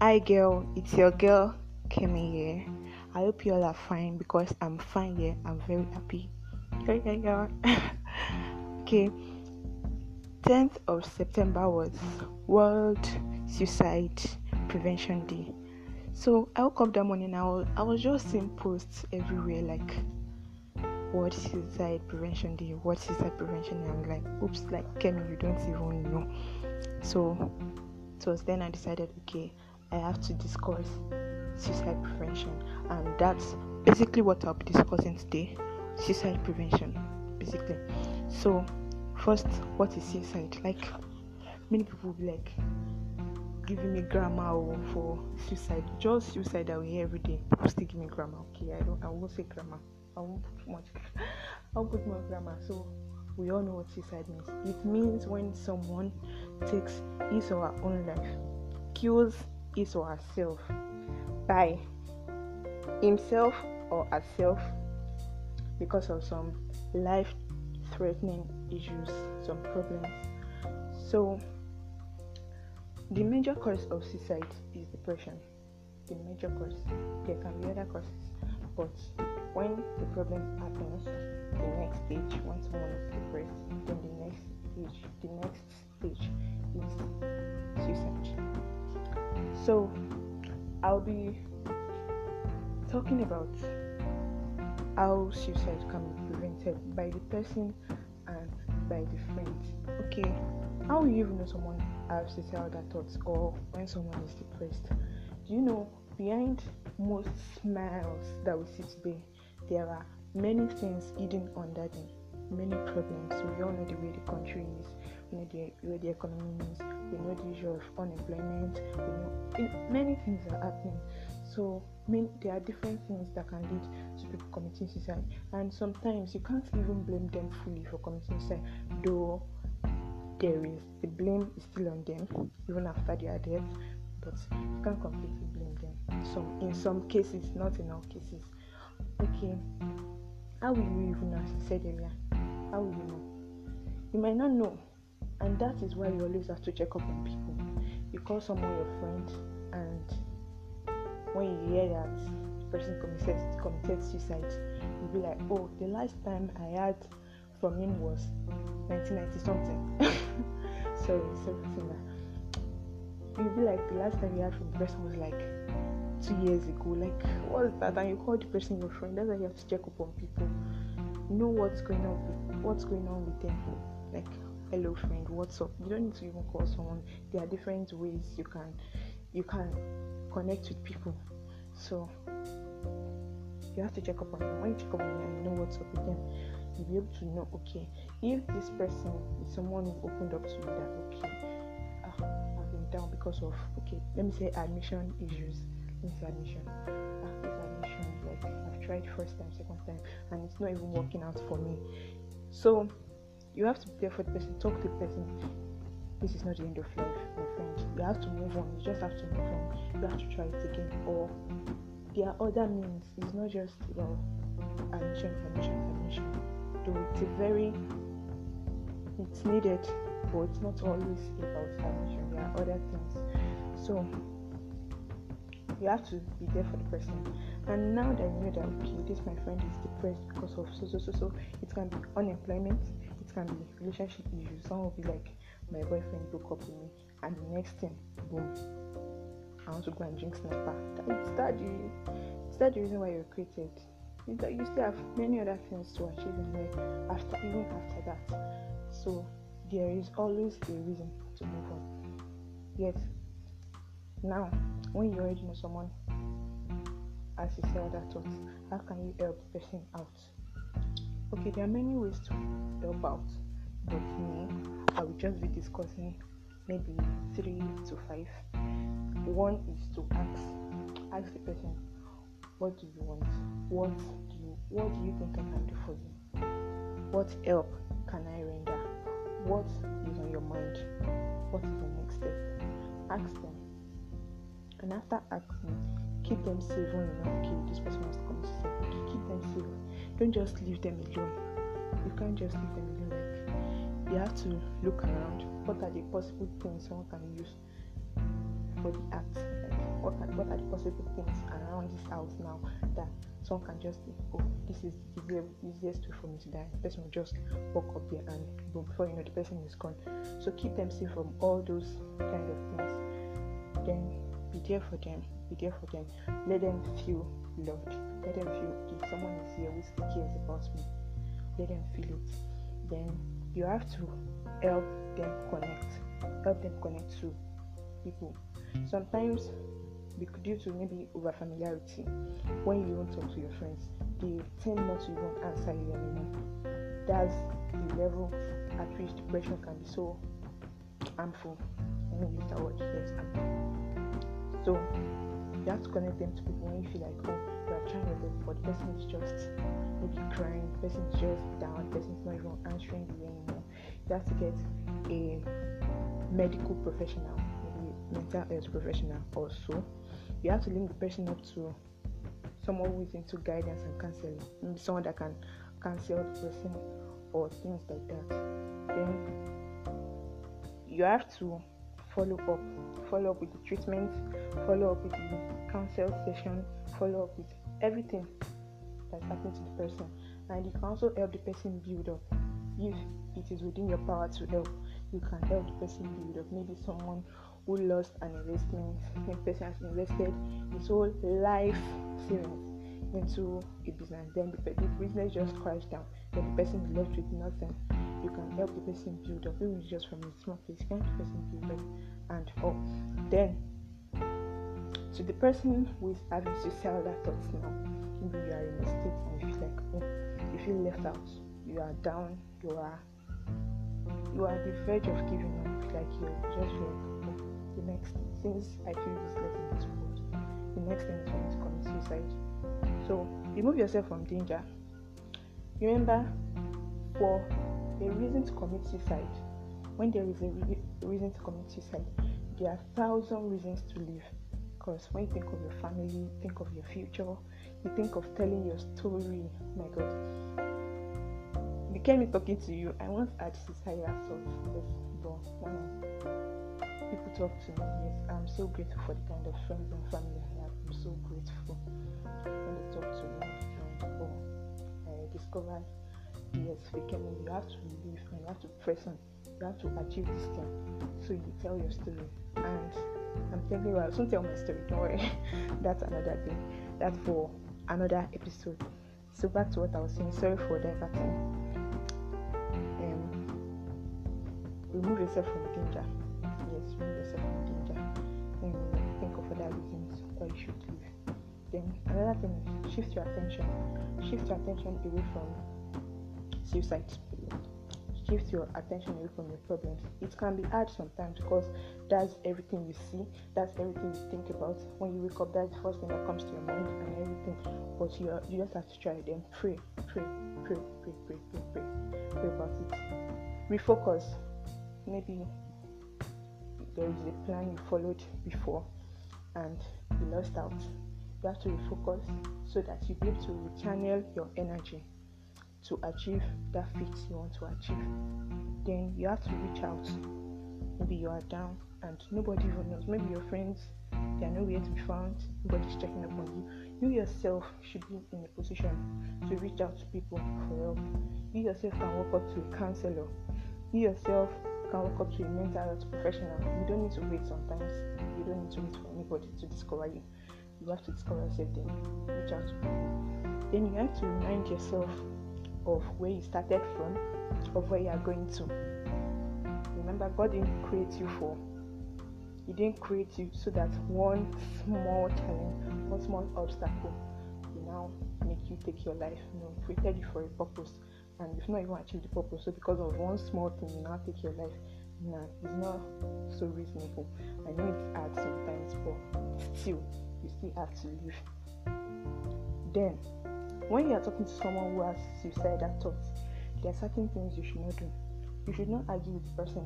Hi, girl, it's your girl Kemi here. I hope you all are fine because I'm fine here. I'm very happy. Yeah, yeah, yeah. okay, 10th of September was World Suicide Prevention Day. So I woke up that morning. I was, I was just seeing posts everywhere like World Suicide Prevention Day, World Suicide Prevention Day. I was like, oops, like Kemi, you don't even know. So it was then I decided, okay, I have to discuss suicide prevention, and that's basically what I'll be discussing today suicide prevention, basically. So, first, what is suicide? Like, many people be like giving me grammar for suicide, just suicide that we hear every day. People still give me grammar, okay? I don't, I won't say grammar, I won't put much, I won't put more grammar. So, we all know what suicide means. It means when someone takes his or her own life, kills his or herself by himself or herself because of some life threatening issues, some problems. So, the major cause of suicide is depression. The major cause. There can be other causes, but when the problem happens, the next stage, when someone is depressed, then the So, I'll be talking about how suicide can be prevented by the person and by the friends. Okay, how will you even know someone has suicidal thoughts or when someone is depressed? Do you know behind most smiles that we see today, there are many things hidden under them, many problems. We all know the way the country is, we know the way the economy is, we know the issue of unemployment, we know many things are happening. So many, there are different things that can lead to people committing suicide, and sometimes you can't even blame them fully for committing suicide, though there is the blame is still on them even after their death, but you can't completely blame them. Some in some cases, not in all cases. Okay, how will you even know? As I said earlier, how will you know? You might not know, and that is why you always have to check up on people. You call someone your friend, and when you hear that the person committed committed suicide, you'll be like, oh, the last time I heard from him was 1990 something. Sorry, something that you'll be like the last time you heard from the person was like two years ago. Like what's that? And you call the person your friend. That's why you have to check up on people. Know what's going on with what's going on with them. Like hello friend, what's up? You don't need to even call someone. There are different ways you can you can connect with people. So you have to check up on them. When you check up on them you know what's up with them, you'll be able to know okay, if this person is someone who opened up to you that okay, ah, I've been down because of okay, let me say admission issues. Let admission. Ah, this admission, like I've tried first time, second time, and it's not even working out for me. So you have to be there for the person, talk to the person. This is not the end of life, my friend. You have to move on. You just have to move on. You have to try it again. Or there are other means. It's not just well admission, admission, admission. Though it's a very it's needed, but it's not always about admission. There are other things. So you have to be there for the person. And now that you know that okay, this my friend is depressed because of so so so so, it can be unemployment, it can be relationship issues. Some will be like my boyfriend broke up with me, and the next thing, boom, I want to go and drink Sniper. It's that the that the reason why you're created. It's that you still have many other things to achieve in life after even after that. So there is always a reason to move on. Yes. Now, when you already know someone as you say other thoughts, how can you help the person out? Okay, there are many ways to help out, but me, I will just be discussing maybe three to five. One is to ask ask the person, what do you want? What do you what do you think I can do for you? What help can I render? What is on your mind? What is the next step? Ask them. And after asking, keep them safe when you know okay, this person has come to keep them safe. Don't just leave them alone. You can't just leave them. Like you have to look around. What are the possible things someone can use for the act? Like what are, what are the possible things around this house now that someone can just think, oh, this is the easiest way for me to die. The person will just walk up there and before you know the person is gone. So keep them safe from all those kind of things. Then be there for them. Be there for them. Let them feel loved. Let them feel if someone is here who still cares about me. Let them feel it. Then you have to help them connect. Help them connect to people. Sometimes because, due to maybe over familiarity, when you don't talk to your friends, they tend not to even answer you anymore. That's the level at which depression can be so harmful. Let me use that word, yes, So you have to connect them to people when you feel like, oh, you are trying your best, but the person is just maybe crying, the person is just down, the person is not even answering you anymore. You have to get a medical professional maybe mental health professional also you have to link the person up to someone who is into guidance and counseling someone that can counsel the person or things like that then you have to follow up follow up with the treatment follow up with the counsel session follow up with everything that's happening to the person. And you can also help the person build up. If it is within your power to help you can help the person build up. Maybe someone who lost an investment, the person has invested his whole life savings into a business, then the, the business just crashed down, then the person is left with nothing. You can help the person build up, even just from a small place, can the person build up and up. Then, to the person who is having suicidal thoughts now, maybe you are in a state and you feel like, oh, you feel left out, you are down, you are you are the verge of giving up, like you just feel oh, the next thing, since I feel this lesson in this world, the next thing is me to commit suicide. So remove yourself from danger. Remember, for a reason to commit suicide, when there is a re- reason to commit suicide, there are thousand reasons to live. Because when you think of your family, think of your future, you think of telling your story. My God, became me talking to you. I once had suicidal thoughts, but when people talk to me, yes, I'm so grateful for the kind of friends and family I have. I'm so grateful when they talk to me and oh, I discovered yes, became you have to live and you have to present. You have to achieve this thing. So you tell your story. And I'm you, I'll soon tell my story, don't worry. That's another thing. That's for another episode. So back to what I was saying. Sorry for diverting. Um, remove yourself from danger Yes, remove yourself from danger. Then think of other reasons why you should leave. Then another thing is shift your attention. Shift your attention away from suicide. Shift your attention away from your problems. It can be hard sometimes because that's everything you see, that's everything you think about. When you wake up, that's the first thing that comes to your mind and everything. But you you just have to try then pray, pray, pray, pray, pray, pray, pray, pray about it. Refocus. Maybe there is a plan you followed before and you lost out. You have to refocus so that you be able to channel your energy to achieve that fit you want to achieve. Then you have to reach out. Maybe you are down and nobody even knows. Maybe your friends they are nowhere to be found. Nobody's checking up on you. You yourself should be in a position to reach out to people for help. You yourself can walk up to a counselor. You yourself can walk up to a mental health professional. You don't need to wait sometimes. You don't need to wait for anybody to discover you. You have to discover yourself then reach out to people. Then you have to remind yourself of where you started from, of where you are going to. Remember, God didn't create you for He didn't create you so that one small challenge, one small obstacle will now make you take your life. No, He created you for a purpose and if not, you've not even achieved the purpose. So because of one small thing, you now take your life. Nah, it's not so reasonable. I know it's hard sometimes, but still, you still have to live. Then, when you are talking to someone who has suicidal thoughts, there are certain things you should not do. You should not argue with the person.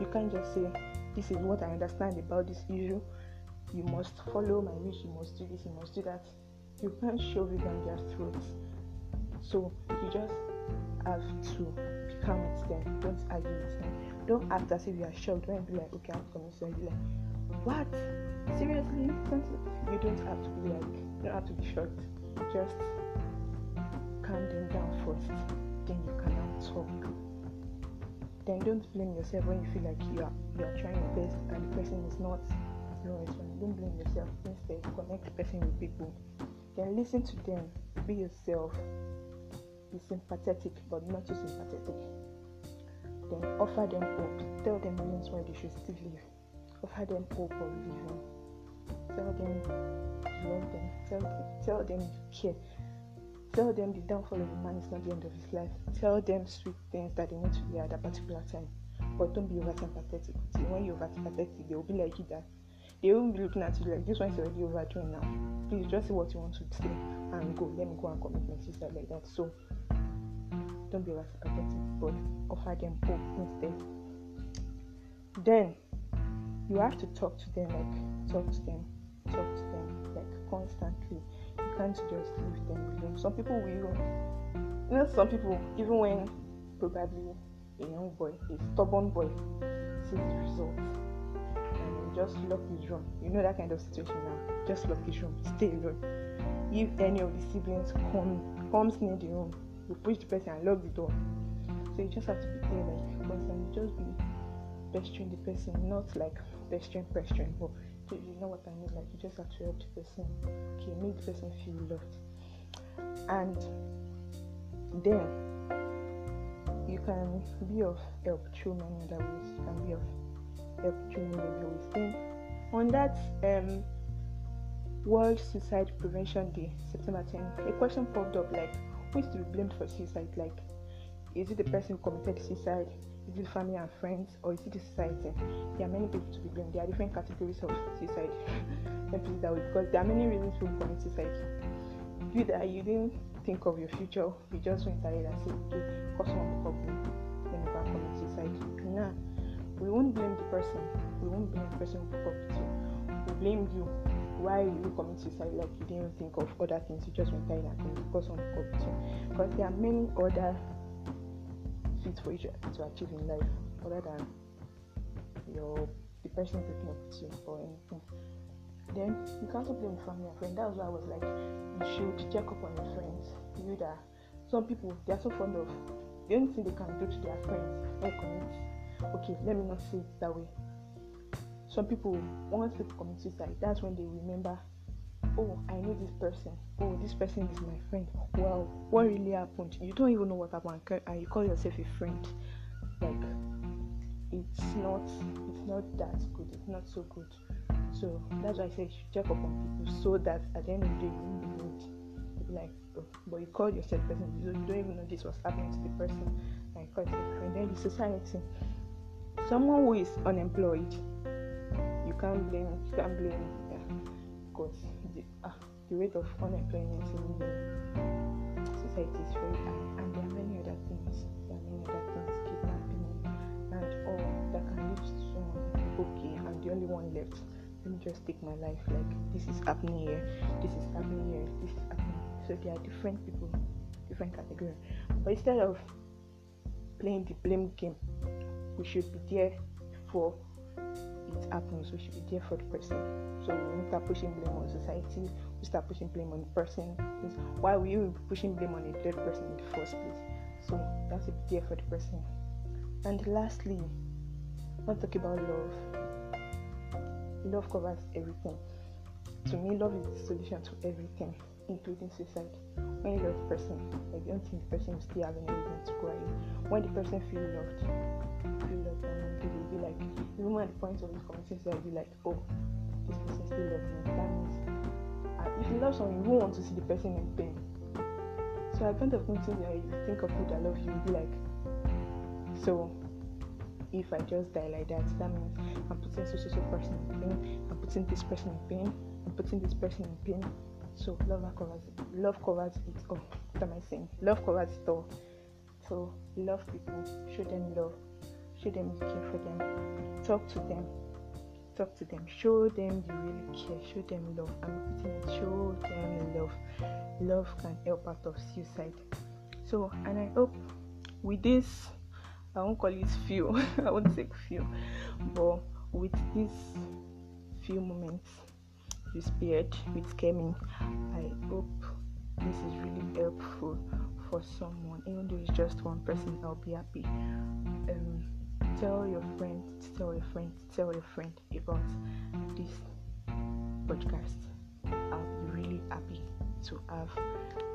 You can't just say, This is what I understand about this issue. You must follow my wish, you must do this, you must do that. You can't shove it down their throats. So you just have to become with them. Don't argue with them. don't act as if you are shocked. Don't be like, okay, I'm coming soon. Be like, what? Seriously? You don't have to be like, you don't have to be shocked. Just calm them down first. Then you can talk. Then don't blame yourself when you feel like you are you are trying your best and the person is not no responding. Don't blame yourself. Instead, connect the person with people. Then listen to them. Be yourself. Be sympathetic, but not too sympathetic. Then offer them hope. Tell them reasons why they should still live. Offer them hope of living. Tell them you love them. Tell tell them you care. Tell them the downfall of a man is not the end of his life. Tell them sweet things that they need to hear at that particular time. But don't be over sympathetic. When you're over sympathetic, they will be like you that they will be looking at you like this one's already overdoing now. Please just say what you want to say and go. Let me go and commit my suicide like that. So don't be over sympathetic, but offer them hope instead. Then you have to talk to them like talk to them, talk to them like constantly can't just leave them alone. Some people will, you know, some people, even when probably a young boy, a stubborn boy, sees the result and just lock his room. You know that kind of situation now. Just lock his room, stay alone. If any of the siblings come comes near the room, you push the person and lock the door. So you just have to be there like constantly. Just be pestering the person, not like pestering, pestering, but you know what I mean? Like you just have to help the person. Okay, make the person feel loved. And then you can be of help through many other ways. You can be of help through many other ways. Then on that um World Suicide Prevention Day, September 10, a question popped up like who is to be blamed for suicide? Like is it the person who committed suicide? Is it family and friends or is it the society? There are many people to be blamed. There are different categories of suicide. Let me that way because there are many reasons people commit suicide. You that you didn't think of your future, you just went ahead and said, okay, cause one problem, me go and commit suicide. Nah, we won't blame the person. We won't blame the person who up you. We blame you. Why you commit suicide like you didn't think of other things? You just went ahead and committed because one up you. Because there are many other fit for you to achieve in life other than your the person breaking up with you or anything. Then you can't blame family and friends. That's why I was like, you should check up on your friends. You know that some people they are so fond of the only thing they can do to their friends. Okay, let me not say it that way. Some people once people commit suicide, that's when they remember oh, I know this person. Oh, this person is my friend. Well, what really happened? You don't even know what happened, and you call yourself a friend. Like, it's not, it's not that good. It's not so good. So that's why I say you should check up on people so that at the end of the day you won't like, oh, but you call yourself a person. You don't, even know this was happening to the person. And you call yourself friend. Then the society. Someone who is unemployed, you can't blame. You can't blame. Yeah, because Ah, the rate of unemployment in the society is very high, and there are many other things. There are many other things, kidnapping and all that can lead to someone. Okay, I'm the only one left. Let me just take my life. Like this is happening here. This is happening here. This is happening. So there are different people, different categories. But instead of playing the blame game, we should be there for happens, we should be there for the person. So we start pushing blame on society, we start pushing blame on the person. Why were you pushing blame on a dead person in the first place? So that's a there for the person. And lastly, let's talk about love. Love covers everything. To me, love is the solution to everything, including suicide. When you love the person, I don't think the person will still have any reason to cry. When the person feels loved, feel loved and will be like, even at the point of suicide, you'll be like, oh, this person still loves me. That means uh, if you love someone, you won't want to see the person in pain. So I kind of that you think of people that love you, be like, so if I just die like that, that means I'm putting so so so person in pain, I'm putting this person in pain, I'm putting this person in pain. So love covers it. Love covers it all. What am I saying? Love covers it all. So love people, show them love, show them you care for them, talk to them, talk to them, show them you really care, show them love. I'm repeating it, show them love. Love can help out of suicide. So and I hope with this I won't call it few. I won't say few, but with these few moments you spared with Kemi, I hope this is really helpful for someone. Even though it's just one person, I'll be happy. Tell your friend, tell your friend, tell your friend about this podcast. I'll be really happy to have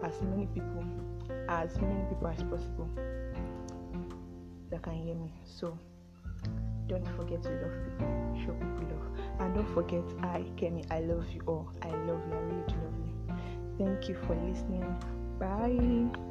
as many people, as many people as possible that can hear me. So don't forget to love people, show people love, and don't forget I, Kemi, I love you all. I love you. I really do love you. Thank you for listening. Bye.